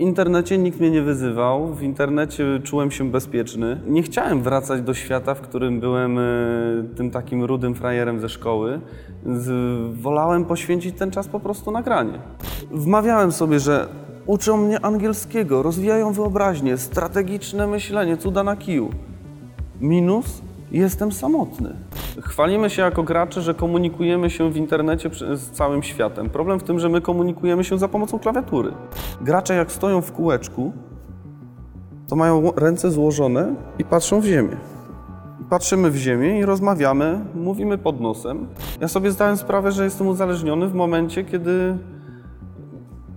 W internecie nikt mnie nie wyzywał, w internecie czułem się bezpieczny. Nie chciałem wracać do świata, w którym byłem e, tym takim rudym frajerem ze szkoły. Wolałem poświęcić ten czas po prostu na granie. Wmawiałem sobie, że uczą mnie angielskiego, rozwijają wyobraźnię, strategiczne myślenie, cuda na kiju. Minus jestem samotny. Chwalimy się jako gracze, że komunikujemy się w internecie z całym światem. Problem w tym, że my komunikujemy się za pomocą klawiatury. Gracze jak stoją w kółeczku, to mają ręce złożone i patrzą w ziemię. Patrzymy w ziemię i rozmawiamy, mówimy pod nosem. Ja sobie zdałem sprawę, że jestem uzależniony w momencie, kiedy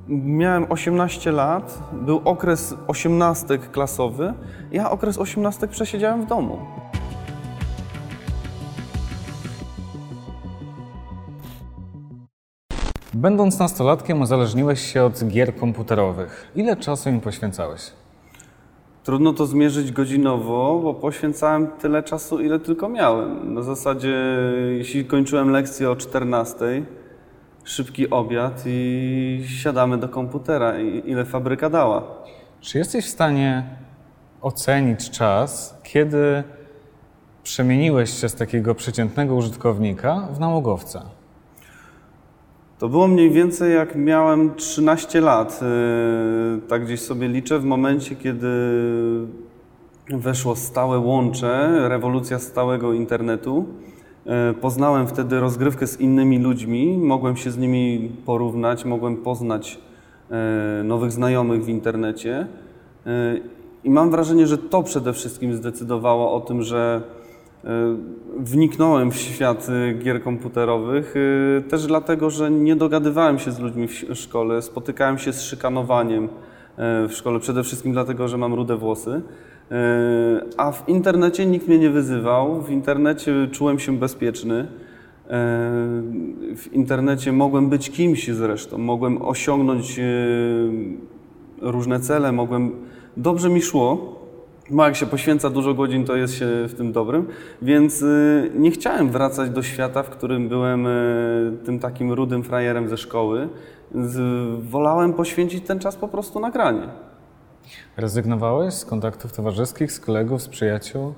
Miałem 18 lat, był okres osiemnastek klasowy. Ja okres osiemnastek przesiedziałem w domu. Będąc nastolatkiem uzależniłeś się od gier komputerowych. Ile czasu im poświęcałeś? Trudno to zmierzyć godzinowo, bo poświęcałem tyle czasu, ile tylko miałem. Na zasadzie, jeśli kończyłem lekcję o 14, szybki obiad i siadamy do komputera, i ile fabryka dała. Czy jesteś w stanie ocenić czas, kiedy przemieniłeś się z takiego przeciętnego użytkownika w nałogowca? To było mniej więcej jak miałem 13 lat. Yy, Tak gdzieś sobie liczę w momencie, kiedy weszło stałe łącze, rewolucja stałego internetu. Yy, Poznałem wtedy rozgrywkę z innymi ludźmi, mogłem się z nimi porównać, mogłem poznać yy, nowych znajomych w internecie. I mam wrażenie, że to przede wszystkim zdecydowało o tym, że wniknąłem w świat yy, gier komputerowych, yy, też dlatego, że nie dogadywałem się z ludźmi w szkole, spotykałem się z szykanowaniem w szkole, przede wszystkim dlatego, że mam rude włosy. A w internecie nikt mnie nie wyzywał, w internecie czułem się bezpieczny. W internecie mogłem być kimś zresztą, mogłem osiągnąć różne cele, mogłem. Dobrze mi szło, bo jak się poświęca dużo godzin, to jest się w tym dobrym, więc y, nie chciałem wracać do świata, w którym byłem y, tym takim rudym frajerem ze szkoły. Wolałem poświęcić ten czas po prostu na granie. Rezygnowałeś z kontaktów towarzyskich, z kolegów, z przyjaciół?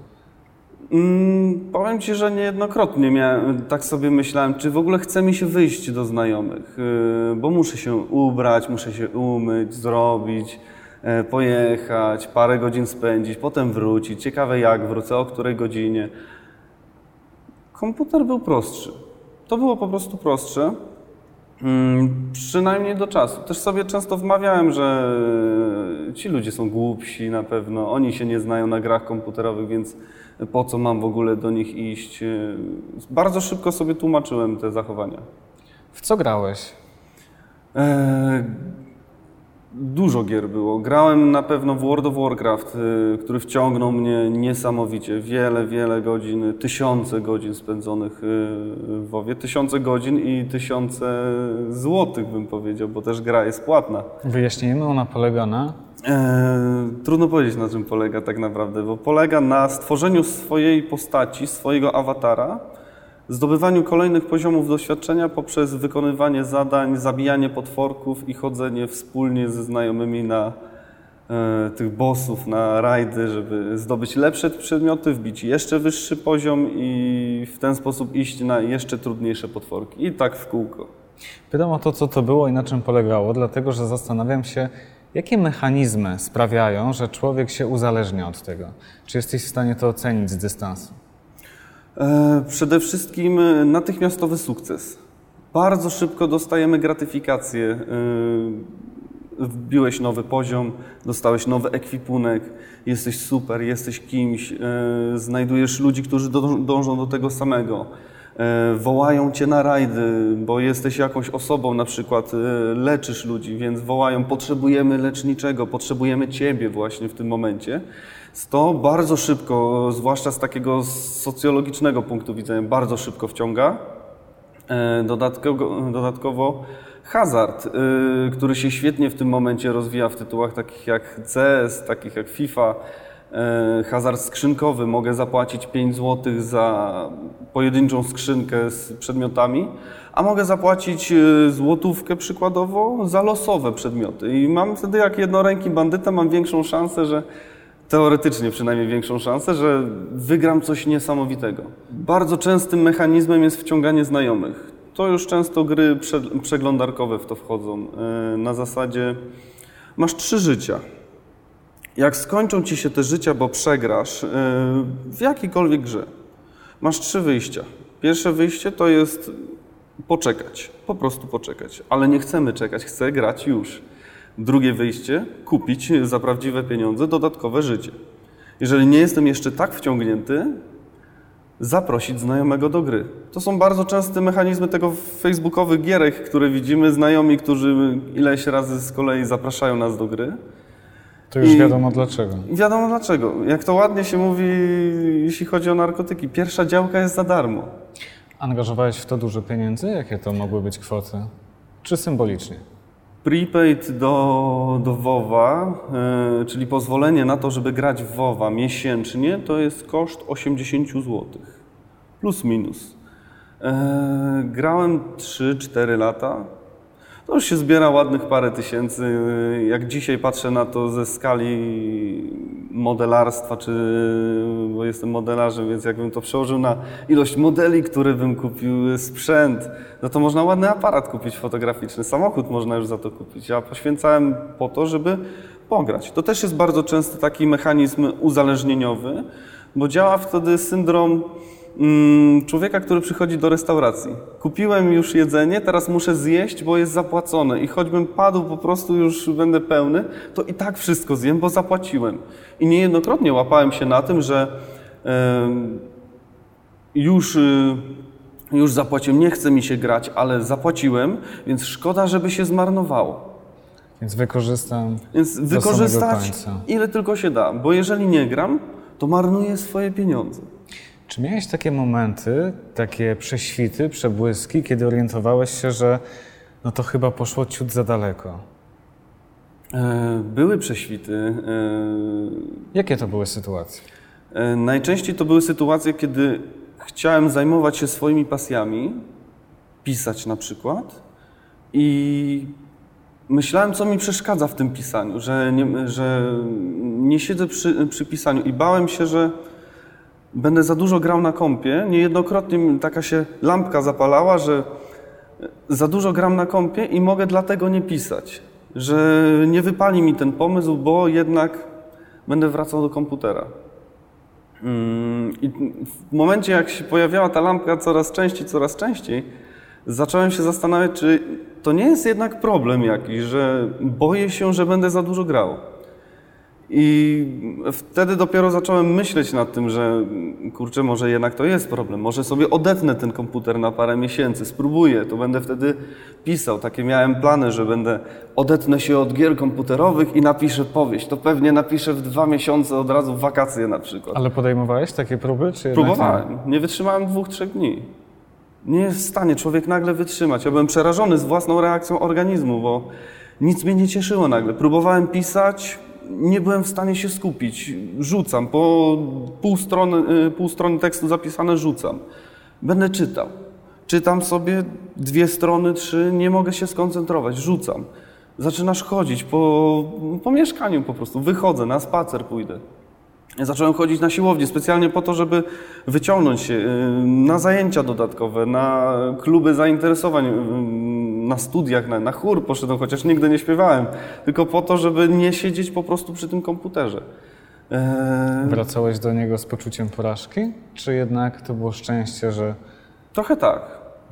Mm, powiem Ci, że niejednokrotnie miałem, tak sobie myślałem, czy w ogóle chce mi się wyjść do znajomych, yy, bo muszę się ubrać, muszę się umyć, zrobić, pojechać, parę godzin spędzić, potem wrócić. Ciekawe jak wrócę, o której godzinie. Komputer był prostszy. To było po prostu prostsze. Mm, Przynajmniej do czasu. Też sobie często wmawiałem, że ci ludzie są głupsi na pewno, oni się nie znają na grach komputerowych, więc po co mam w ogóle do nich iść? Bardzo szybko sobie tłumaczyłem te zachowania. W co grałeś? Eee, Dużo gier było. Grałem na pewno w World of Warcraft, y, który wciągnął mnie niesamowicie. Wiele, wiele godzin, tysiące godzin spędzonych y, w WoWie. Tysiące godzin i tysiące złotych bym powiedział, bo też gra jest płatna. Wyjaśnijmy, ona polega na... Eee, trudno powiedzieć na czym polega tak naprawdę, bo polega na stworzeniu swojej postaci, swojego awatara, zdobywaniu kolejnych poziomów doświadczenia poprzez wykonywanie zadań, zabijanie potworków i chodzenie wspólnie ze znajomymi na e, tych bossów, na rajdy, żeby zdobyć lepsze przedmioty, wbić jeszcze wyższy poziom i w ten sposób iść na jeszcze trudniejsze potworki. I tak w kółko. Pytam o to, co to było i na czym polegało, dlatego że zastanawiam się, jakie mechanizmy sprawiają, że człowiek się uzależnia od tego. Czy jesteś w stanie to ocenić z dystansu? E, Przede wszystkim e, natychmiastowy sukces. Bardzo szybko dostajemy gratyfikację. E, Wbiłeś nowy poziom, dostałeś nowy ekwipunek, jesteś super, jesteś kimś, znajdujesz ludzi, którzy dążą- do tego samego. Wołają cię na rajdy, bo jesteś jakąś osobą, na przykład leczysz ludzi, więc wołają, potrzebujemy leczniczego, potrzebujemy ciebie właśnie w tym momencie. To bardzo szybko, zwłaszcza z takiego socjologicznego punktu widzenia, bardzo szybko wciąga. E, Dodatkowo, dodatkowo hazard, y, który się świetnie w tym momencie rozwija w tytułach takich jak CS, takich jak FIFA. e, hazard skrzynkowy, mogę zapłacić 5 zł za pojedynczą skrzynkę z przedmiotami, a mogę zapłacić e, złotówkę przykładowo za losowe przedmioty. I mam wtedy, jak jednoręki bandyta, mam większą szansę, że teoretycznie przynajmniej większą szansę, że wygram coś niesamowitego. Bardzo częstym mechanizmem jest wciąganie znajomych. To już często gry prze- przeglądarkowe w to wchodzą. E, Na zasadzie masz trzy życia. Jak skończą ci się te życia, bo przegrasz e, w jakiejkolwiek grze, masz trzy wyjścia. Pierwsze wyjście to jest poczekać, po prostu poczekać, ale nie chcemy czekać, chcę grać już. Drugie wyjście kupić za prawdziwe pieniądze dodatkowe życie. Jeżeli nie jestem jeszcze tak wciągnięty, zaprosić znajomego do gry. To są bardzo częste mechanizmy tego facebookowych gierek, które widzimy, znajomi, którzy ileś razy z kolei zapraszają nas do gry. To już I- wiadomo dlaczego. Wiadomo dlaczego. Jak to ładnie się mówi, jeśli chodzi o narkotyki, pierwsza działka jest za darmo. Angażowałeś w to dużo pieniędzy? Jakie to mogły być kwoty? Czy symbolicznie? Prepaid do, do WoWa, e, czyli pozwolenie na to, żeby grać w WoWa miesięcznie, to jest koszt 80 zł. Plus minus. E, grałem 3-4 lata. To już się zbiera ładnych parę tysięcy. Jak dzisiaj patrzę na to ze skali modelarstwa, czy, bo jestem modelarzem, więc jakbym to przełożył na ilość modeli, które bym kupił, sprzęt, no to można ładny aparat kupić fotograficzny, samochód można już za to kupić. Ja poświęcałem po to, żeby pograć. To też jest bardzo często taki mechanizm uzależnieniowy, bo działa wtedy syndrom człowieka, który przychodzi do restauracji. Kupiłem już jedzenie, teraz muszę zjeść, bo jest zapłacone i choćbym padł, po prostu już będę pełny, to i tak wszystko zjem, bo zapłaciłem. I niejednokrotnie łapałem się na tym, że już, y, już zapłaciłem, nie chce mi się grać, ale zapłaciłem, więc szkoda, żeby się zmarnowało. Więc wykorzystam. Więc wykorzystać ile tylko się da, bo jeżeli nie gram, to marnuję swoje pieniądze. Czy miałeś takie momenty, takie prześwity, przebłyski, kiedy orientowałeś się, że no to chyba poszło ciut za daleko? E, Były prześwity. Jakie to były sytuacje? e, e, Najczęściej to były sytuacje, kiedy chciałem zajmować się swoimi pasjami, pisać na przykład, i myślałem, co mi przeszkadza w tym pisaniu, że nie, że nie siedzę przy, przy pisaniu i bałem się, że będę za dużo grał na kompie. Niejednokrotnie taka się lampka zapalała, że za dużo gram na kompie i mogę dlatego nie pisać. Że nie wypali mi ten pomysł, bo jednak będę wracał do komputera. Mm, I w momencie, jak się pojawiała ta lampka coraz częściej, coraz częściej, zacząłem się zastanawiać, czy to nie jest jednak problem jakiś, że boję się, że będę za dużo grał. I wtedy dopiero zacząłem myśleć nad tym, że kurczę, może jednak to jest problem. Może sobie odetnę ten komputer na parę miesięcy, spróbuję, to będę wtedy pisał. Takie miałem plany, że będę odetnę się od gier komputerowych i napiszę powieść. To pewnie napiszę w dwa miesiące od razu w wakacje na przykład. Ale podejmowałeś takie próby? Czy Próbowałem. Nie wytrzymałem dwóch, trzech dni. Nie jest w stanie człowiek nagle wytrzymać. Ja byłem przerażony z własną reakcją organizmu, bo nic mnie nie cieszyło nagle. Próbowałem pisać, nie byłem w stanie się skupić. Rzucam. Po pół strony, y, pół strony tekstu zapisane rzucam. Będę czytał. Czytam sobie dwie strony, trzy, nie mogę się skoncentrować. Rzucam. Zaczynasz chodzić po, po mieszkaniu po prostu. Wychodzę, na spacer pójdę. Zacząłem chodzić na siłownię specjalnie po to, żeby wyciągnąć się y, na zajęcia dodatkowe, na kluby zainteresowań, y, na studiach, na, na chór poszedłem, chociaż nigdy nie śpiewałem, tylko po to, żeby nie siedzieć po prostu przy tym komputerze. Eee, Wracałeś do niego z poczuciem porażki? Czy jednak to było szczęście, że, trochę tak.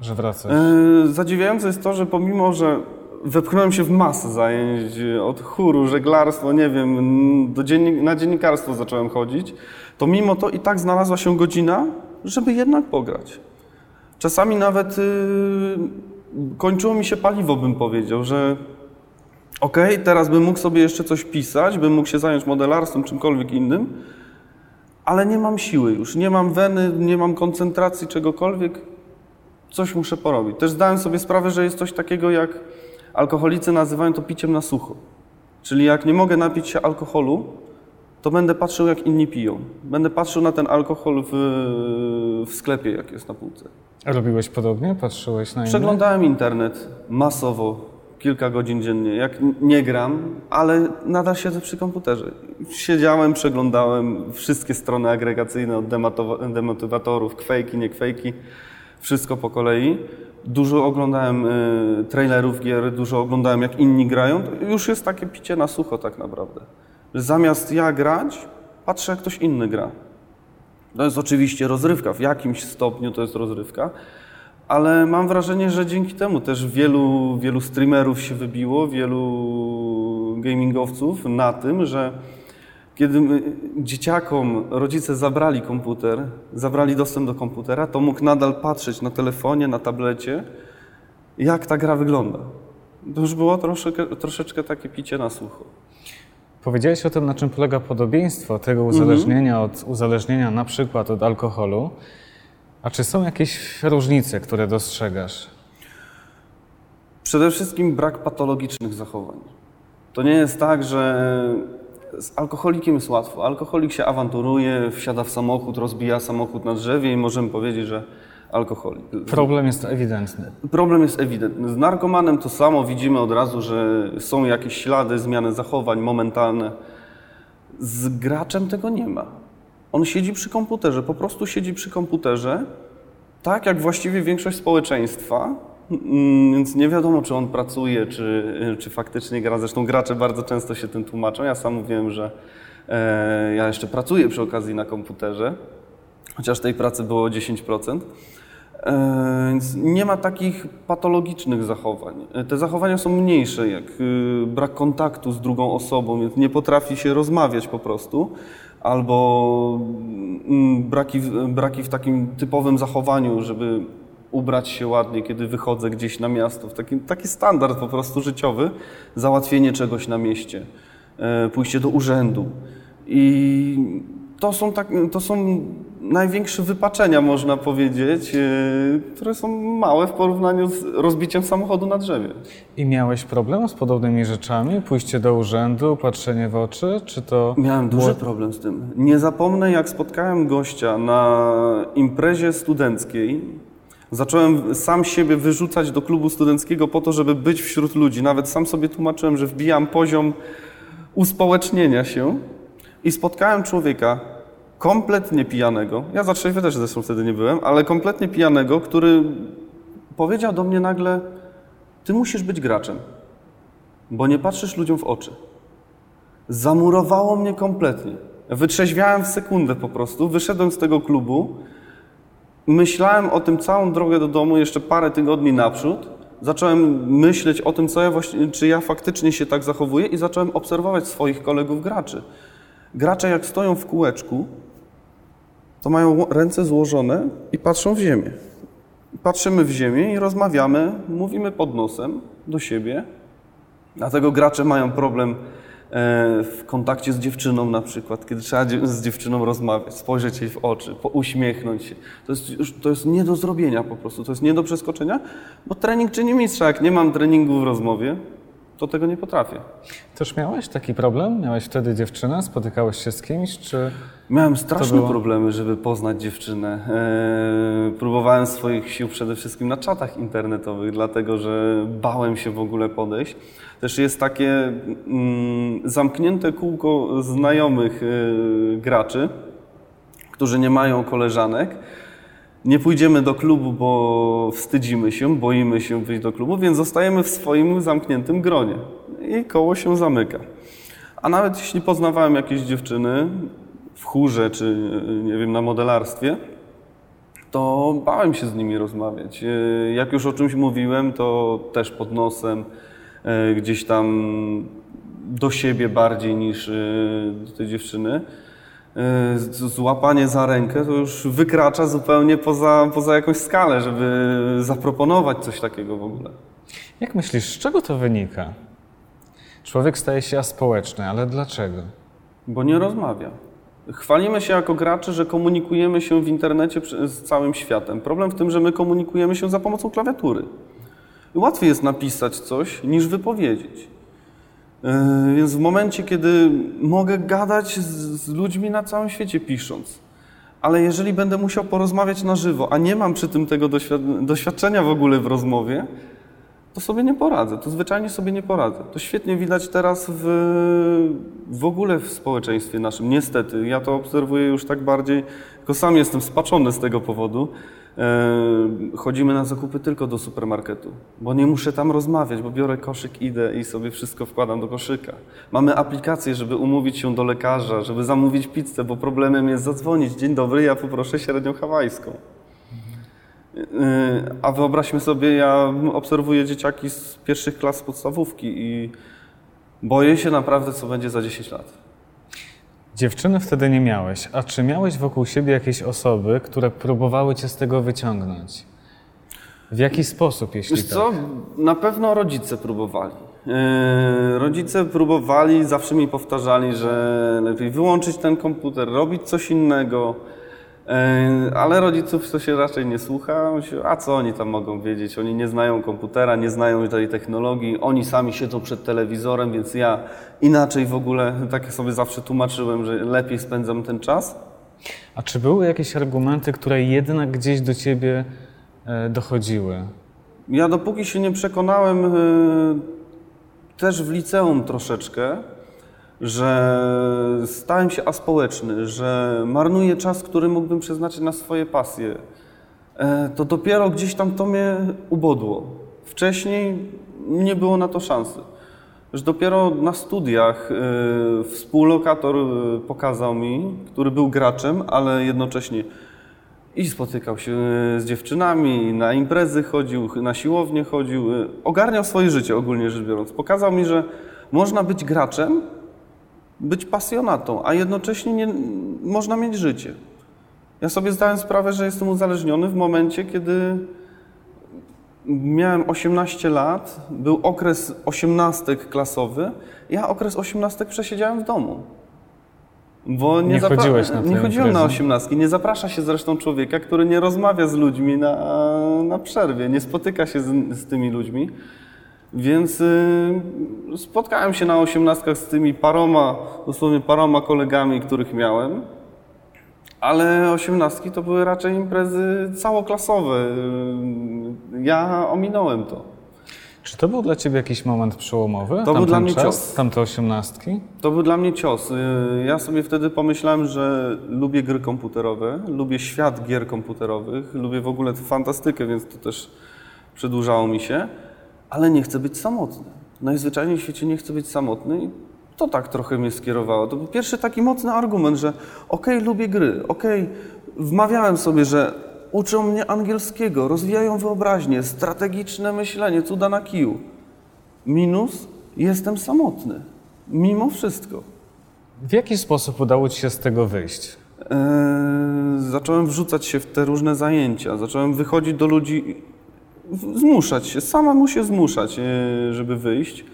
że wracasz? E, Zadziwiające jest to, że pomimo, że wepchnąłem się w masę zajęć e, od chóru, żeglarstwo, nie wiem, dziennik- na dziennikarstwo zacząłem chodzić, to mimo to i tak znalazła się godzina, żeby jednak pograć. Czasami nawet y, kończyło mi się paliwo, bym powiedział, że okej, teraz bym mógł sobie jeszcze coś pisać, bym mógł się zająć modelarstwem, czymkolwiek innym, ale nie mam siły już, nie mam weny, nie mam koncentracji, czegokolwiek coś muszę porobić. Też zdałem sobie sprawę, że jest coś takiego jak alkoholicy nazywają to piciem na sucho. Czyli jak nie mogę napić się alkoholu, to będę patrzył, jak inni piją. Będę patrzył na ten alkohol w, w sklepie, jak jest na półce. A robiłeś podobnie? Patrzyłeś na inne? Przeglądałem internet masowo, kilka godzin dziennie. Jak nie gram, ale nadal siedzę przy komputerze. Siedziałem, przeglądałem wszystkie strony agregacyjne od demotywatorów, kwejki, nie kwejki, wszystko po kolei. Dużo oglądałem y, trailerów gier, dużo oglądałem jak inni grają. To już jest takie picie na sucho tak naprawdę. Zamiast ja grać, patrzę jak ktoś inny gra. To jest oczywiście rozrywka, w jakimś stopniu to jest rozrywka, ale mam wrażenie, że dzięki temu też wielu, wielu streamerów się wybiło, wielu gamingowców na tym, że kiedy dzieciakom rodzice zabrali komputer, zabrali dostęp do komputera, to mógł nadal patrzeć na telefonie, na tablecie, jak ta gra wygląda. To już było troszeczkę, troszeczkę takie picie na sucho. Powiedziałeś o tym, na czym polega podobieństwo tego uzależnienia od uzależnienia na przykład od alkoholu. A czy są jakieś różnice, które dostrzegasz? Przede wszystkim brak patologicznych zachowań. To nie jest tak, że z alkoholikiem jest łatwo. Alkoholik się awanturuje, wsiada w samochód, rozbija samochód na drzewie i możemy powiedzieć, że Problem jest ewidentny. Problem jest ewidentny. Z narkomanem to samo widzimy od razu, że są jakieś ślady, zmiany zachowań momentalne. Z graczem tego nie ma. On siedzi przy komputerze, po prostu siedzi przy komputerze, tak jak właściwie większość społeczeństwa, Mm, więc nie wiadomo, czy on pracuje, czy, czy faktycznie gra. Zresztą gracze bardzo często się tym tłumaczą. Ja sam mówiłem, że e, ja jeszcze pracuję przy okazji na komputerze, chociaż tej pracy było 10%. E, Więc nie ma takich patologicznych zachowań. E, Te zachowania są mniejsze, jak y, brak kontaktu z drugą osobą, więc nie potrafi się rozmawiać po prostu, albo mm, braki, w- braki w takim typowym zachowaniu, żeby ubrać się ładnie, kiedy wychodzę gdzieś na miasto. W takim, taki standard po prostu życiowy, załatwienie czegoś na mieście, e, pójście do urzędu. I to są, tak, to są największe wypaczenia, można powiedzieć, e, które są małe w porównaniu z rozbiciem samochodu na drzewie. I miałeś problem z podobnymi rzeczami? Pójście do urzędu, patrzenie w oczy? Czy to. Miałem duży problem z tym. Nie zapomnę, jak spotkałem gościa na imprezie studenckiej. Zacząłem sam siebie wyrzucać do klubu studenckiego po to, żeby być wśród ludzi. Nawet sam sobie tłumaczyłem, że wbijam poziom uspołecznienia się i spotkałem człowieka kompletnie pijanego. Ja za trzeźwy też zresztą wtedy nie byłem, ale kompletnie pijanego, który powiedział do mnie nagle: Ty musisz być graczem, bo nie patrzysz ludziom w oczy. Zamurowało mnie kompletnie. Wytrzeźwiałem w sekundę po prostu, wyszedłem z tego klubu, myślałem o tym całą drogę do domu jeszcze parę tygodni naprzód. Zacząłem myśleć o tym, co ja właśnie, czy ja faktycznie się tak zachowuję i zacząłem obserwować swoich kolegów graczy. Gracze jak stoją w kółeczku, to mają ręce złożone i patrzą w ziemię. Patrzymy w ziemię i rozmawiamy, mówimy pod nosem do siebie. Dlatego gracze mają problem e, w kontakcie z dziewczyną na przykład, kiedy trzeba z dziewczyną rozmawiać, spojrzeć jej w oczy, uśmiechnąć się. To jest, już, to jest nie do zrobienia po prostu, to jest nie do przeskoczenia, bo trening czyni mistrza. Jak nie mam treningu w rozmowie, to tego nie potrafię. Też miałeś taki problem? Miałeś wtedy dziewczynę? Spotykałeś się z kimś? Czy. Miałem straszne było? problemy, żeby poznać dziewczynę. E, próbowałem swoich sił przede wszystkim na czatach internetowych, dlatego że bałem się w ogóle podejść. Też jest takie mm, zamknięte kółko znajomych e, graczy, którzy nie mają koleżanek. Nie pójdziemy do klubu, bo wstydzimy się, boimy się wyjść do klubu, więc zostajemy w swoim zamkniętym gronie i koło się zamyka. A nawet jeśli poznawałem jakieś dziewczyny w chórze czy nie wiem, na modelarstwie, to bałem się z nimi rozmawiać. Jak już o czymś mówiłem, to też pod nosem, e, gdzieś tam do siebie bardziej niż e, do tej dziewczyny. Z- Złapanie za rękę to już wykracza zupełnie poza, poza jakąś skalę, żeby zaproponować coś takiego w ogóle. Jak myślisz, z czego to wynika? Człowiek staje się aspołeczny, ale dlaczego? Bo nie rozmawia. Chwalimy się jako gracze, że komunikujemy się w internecie z całym światem. Problem w tym, że my komunikujemy się za pomocą klawiatury. I łatwiej jest napisać coś niż wypowiedzieć. Yy, Więc w momencie, kiedy mogę gadać z, ludźmi na całym świecie pisząc, ale jeżeli będę musiał porozmawiać na żywo, a nie mam przy tym tego doświad- doświadczenia w ogóle w rozmowie, to sobie nie poradzę, to zwyczajnie sobie nie poradzę. To świetnie widać teraz w, w ogóle w społeczeństwie naszym, niestety. Ja to obserwuję już tak bardziej, tylko sam jestem spaczony z tego powodu. Chodzimy na zakupy tylko do supermarketu, bo nie muszę tam rozmawiać, bo biorę koszyk, idę i sobie wszystko wkładam do koszyka. Mamy aplikację, żeby umówić się do lekarza, żeby zamówić pizzę, bo problemem jest zadzwonić. Dzień dobry, ja poproszę średnią hawajską. A wyobraźmy sobie, ja obserwuję dzieciaki z pierwszych klas podstawówki i boję się naprawdę, co będzie za 10 lat. Dziewczyny wtedy nie miałeś, a czy miałeś wokół siebie jakieś osoby, które próbowały cię z tego wyciągnąć? W jaki sposób, jeśli Wiesz tak? co, na pewno rodzice próbowali. Yy, Rodzice próbowali, zawsze mi powtarzali, że lepiej wyłączyć ten komputer, robić coś innego, ale rodziców to się raczej nie słucha. A co oni tam mogą wiedzieć? Oni nie znają komputera, nie znają tej technologii, oni sami siedzą przed telewizorem, więc ja inaczej w ogóle, tak sobie zawsze tłumaczyłem, że lepiej spędzam ten czas. A czy były jakieś argumenty, które jednak gdzieś do ciebie e, dochodziły? Ja dopóki się nie przekonałem, y, też w liceum troszeczkę, że stałem się aspołeczny, że marnuję czas, który mógłbym przeznaczyć na swoje pasje, e, to dopiero gdzieś tam to mnie ubodło. Wcześniej nie było na to szansy. Że dopiero na studiach y, współlokator y, pokazał mi, który był graczem, ale jednocześnie i spotykał się e, z dziewczynami, na imprezy chodził, na siłownię chodził, e, ogarniał swoje życie ogólnie rzecz biorąc. Pokazał mi, że można być graczem, być pasjonatą, a jednocześnie nie, można mieć życie. Ja sobie zdałem sprawę, że jestem uzależniony w momencie, kiedy miałem 18 lat, był okres osiemnastek klasowy, ja okres osiemnastek przesiedziałem w domu. Bo nie, Nie chodziłeś na Nie chodziłem na imprezy? osiemnastki. Nie zaprasza się zresztą człowieka, który nie rozmawia z ludźmi na, na przerwie, nie spotyka się z, z tymi ludźmi. Więc y, spotkałem się na osiemnastkach z tymi paroma, dosłownie paroma kolegami, których miałem. Ale osiemnastki to były raczej imprezy całoklasowe. Ja ominąłem to. Czy to był dla ciebie jakiś moment przełomowy? był Tamten dla mnie czas, cios. Tamte osiemnastki? To był dla mnie cios. Y, Ja sobie wtedy pomyślałem, że lubię gry komputerowe, lubię świat gier komputerowych, lubię w ogóle fantastykę, więc to też przedłużało mi się, ale nie chcę być samotny. Najzwyczajniej w świecie nie chcę być samotny i to tak trochę mnie skierowało. To był pierwszy taki mocny argument, że okej, lubię gry, okej, wmawiałem sobie, że uczą mnie angielskiego, rozwijają wyobraźnię, strategiczne myślenie, cuda na kiju. Minus, jestem samotny. Mimo wszystko. W jaki sposób udało ci się z tego wyjść? Eee, zacząłem wrzucać się w te różne zajęcia, zacząłem wychodzić do ludzi, zmuszać się, samemu się zmuszać, e, żeby wyjść.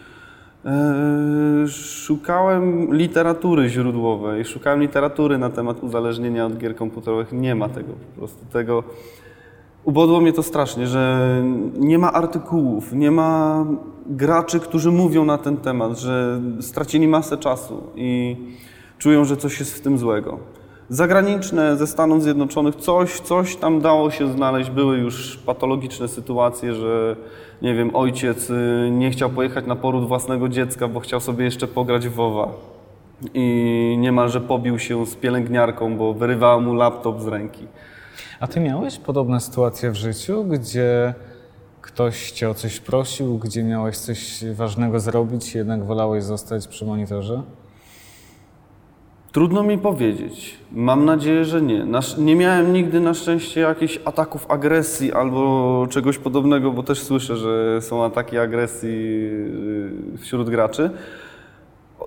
Eee, szukałem literatury źródłowej, szukałem literatury na temat uzależnienia od gier komputerowych. Nie ma tego po prostu. Tego ubodło mnie to strasznie, że nie ma artykułów, nie ma graczy, którzy mówią na ten temat, że stracili masę czasu i czują, że coś jest w tym złego. Zagraniczne ze Stanów Zjednoczonych coś, coś tam dało się znaleźć. Były już patologiczne sytuacje, że nie wiem, ojciec y, nie chciał pojechać na poród własnego dziecka, bo chciał sobie jeszcze pograć w WoWa. I niemalże pobił się z pielęgniarką, bo wyrywała mu laptop z ręki. A ty miałeś podobne sytuacje w życiu, gdzie ktoś cię o coś prosił, gdzie miałeś coś ważnego zrobić, jednak wolałeś zostać przy monitorze? Trudno mi powiedzieć. Mam nadzieję, że nie. Nie miałem nigdy na szczęście jakichś ataków agresji albo czegoś podobnego, bo też słyszę, że są ataki agresji yy, wśród graczy.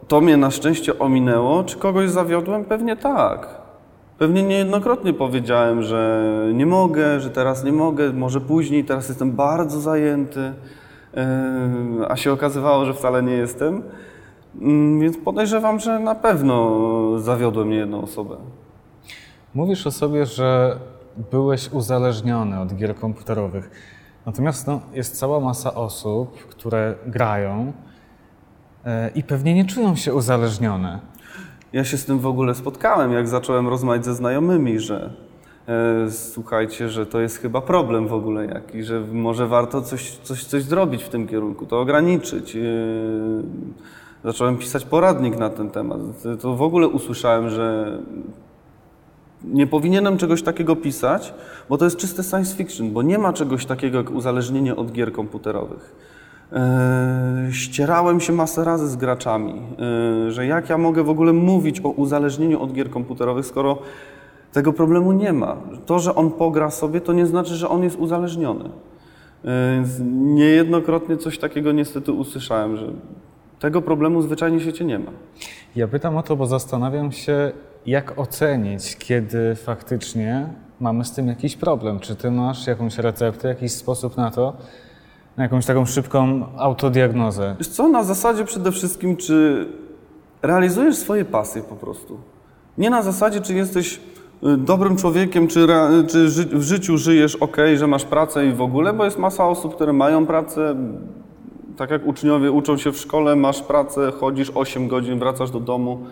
To mnie na szczęście ominęło. Czy kogoś zawiodłem? Pewnie tak. Pewnie niejednokrotnie powiedziałem, że nie mogę, że teraz nie mogę, może później, teraz jestem bardzo zajęty, yy, a się okazywało, że wcale nie jestem. Mm, Więc podejrzewam, że na pewno zawiodłem niejedną osobę. Mówisz o sobie, że byłeś uzależniony od gier komputerowych. Natomiast no, jest cała masa osób, które grają e, i pewnie nie czują się uzależnione. Ja się z tym w ogóle spotkałem, jak zacząłem rozmawiać ze znajomymi, że e, słuchajcie, że to jest chyba problem w ogóle jaki, że może warto coś, coś, coś zrobić w tym kierunku, to ograniczyć. E, zacząłem pisać poradnik na ten temat. To w ogóle usłyszałem, że nie powinienem czegoś takiego pisać, bo to jest czyste science fiction, bo nie ma czegoś takiego jak uzależnienie od gier komputerowych. Eee, ścierałem się masę razy z graczami, eee, że jak ja mogę w ogóle mówić o uzależnieniu od gier komputerowych, skoro tego problemu nie ma. To, że on pogra sobie, to nie znaczy, że on jest uzależniony. Eee, Więc niejednokrotnie coś takiego niestety usłyszałem, że tego problemu zwyczajnie w świecie nie ma. Ja pytam o to, bo zastanawiam się, jak ocenić, kiedy faktycznie mamy z tym jakiś problem. Czy ty masz jakąś receptę, jakiś sposób na to, na jakąś taką szybką autodiagnozę? Wiesz co, na zasadzie przede wszystkim, czy realizujesz swoje pasje po prostu. Nie na zasadzie, czy jesteś y, dobrym człowiekiem, czy, czy ży w życiu żyjesz ok, że masz pracę i w ogóle, bo jest masa osób, które mają pracę. Tak jak uczniowie uczą się w szkole, masz pracę, chodzisz 8 godzin, wracasz do domu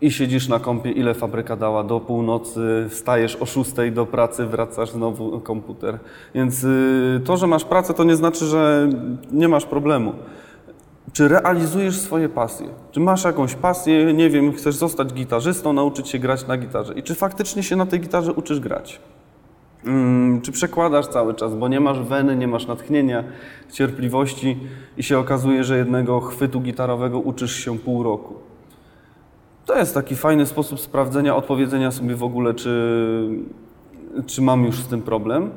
i siedzisz na kompie, ile fabryka dała do północy, wstajesz o 6 do pracy, wracasz znowu komputer. Więc y, to, że masz pracę, to nie znaczy, że nie masz problemu. Czy realizujesz swoje pasje? Czy masz jakąś pasję, nie wiem, chcesz zostać gitarzystą, nauczyć się grać na gitarze? I czy faktycznie się na tej gitarze uczysz grać? Mm, czy przekładasz cały czas, bo nie masz weny, nie masz natchnienia, cierpliwości i się okazuje, że jednego chwytu gitarowego uczysz się pół roku? To jest taki fajny sposób sprawdzenia, odpowiedzenia sobie w ogóle, czy, czy mam już z tym problem.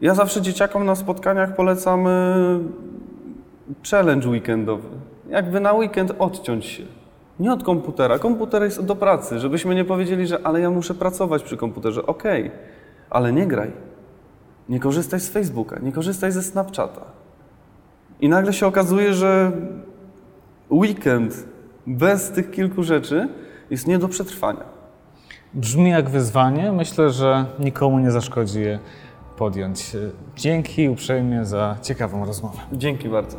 Ja zawsze dzieciakom na spotkaniach polecam y, challenge weekendowy. Jakby na weekend odciąć się. Nie od komputera. Komputer jest do pracy, żebyśmy nie powiedzieli, że ale ja muszę pracować przy komputerze. Okej, ale nie graj. Nie korzystaj z Facebooka, nie korzystaj ze Snapchata. I nagle się okazuje, że weekend bez tych kilku rzeczy jest nie do przetrwania. Brzmi jak wyzwanie. Myślę, że nikomu nie zaszkodzi je podjąć. Dzięki uprzejmie za ciekawą rozmowę. Dzięki bardzo.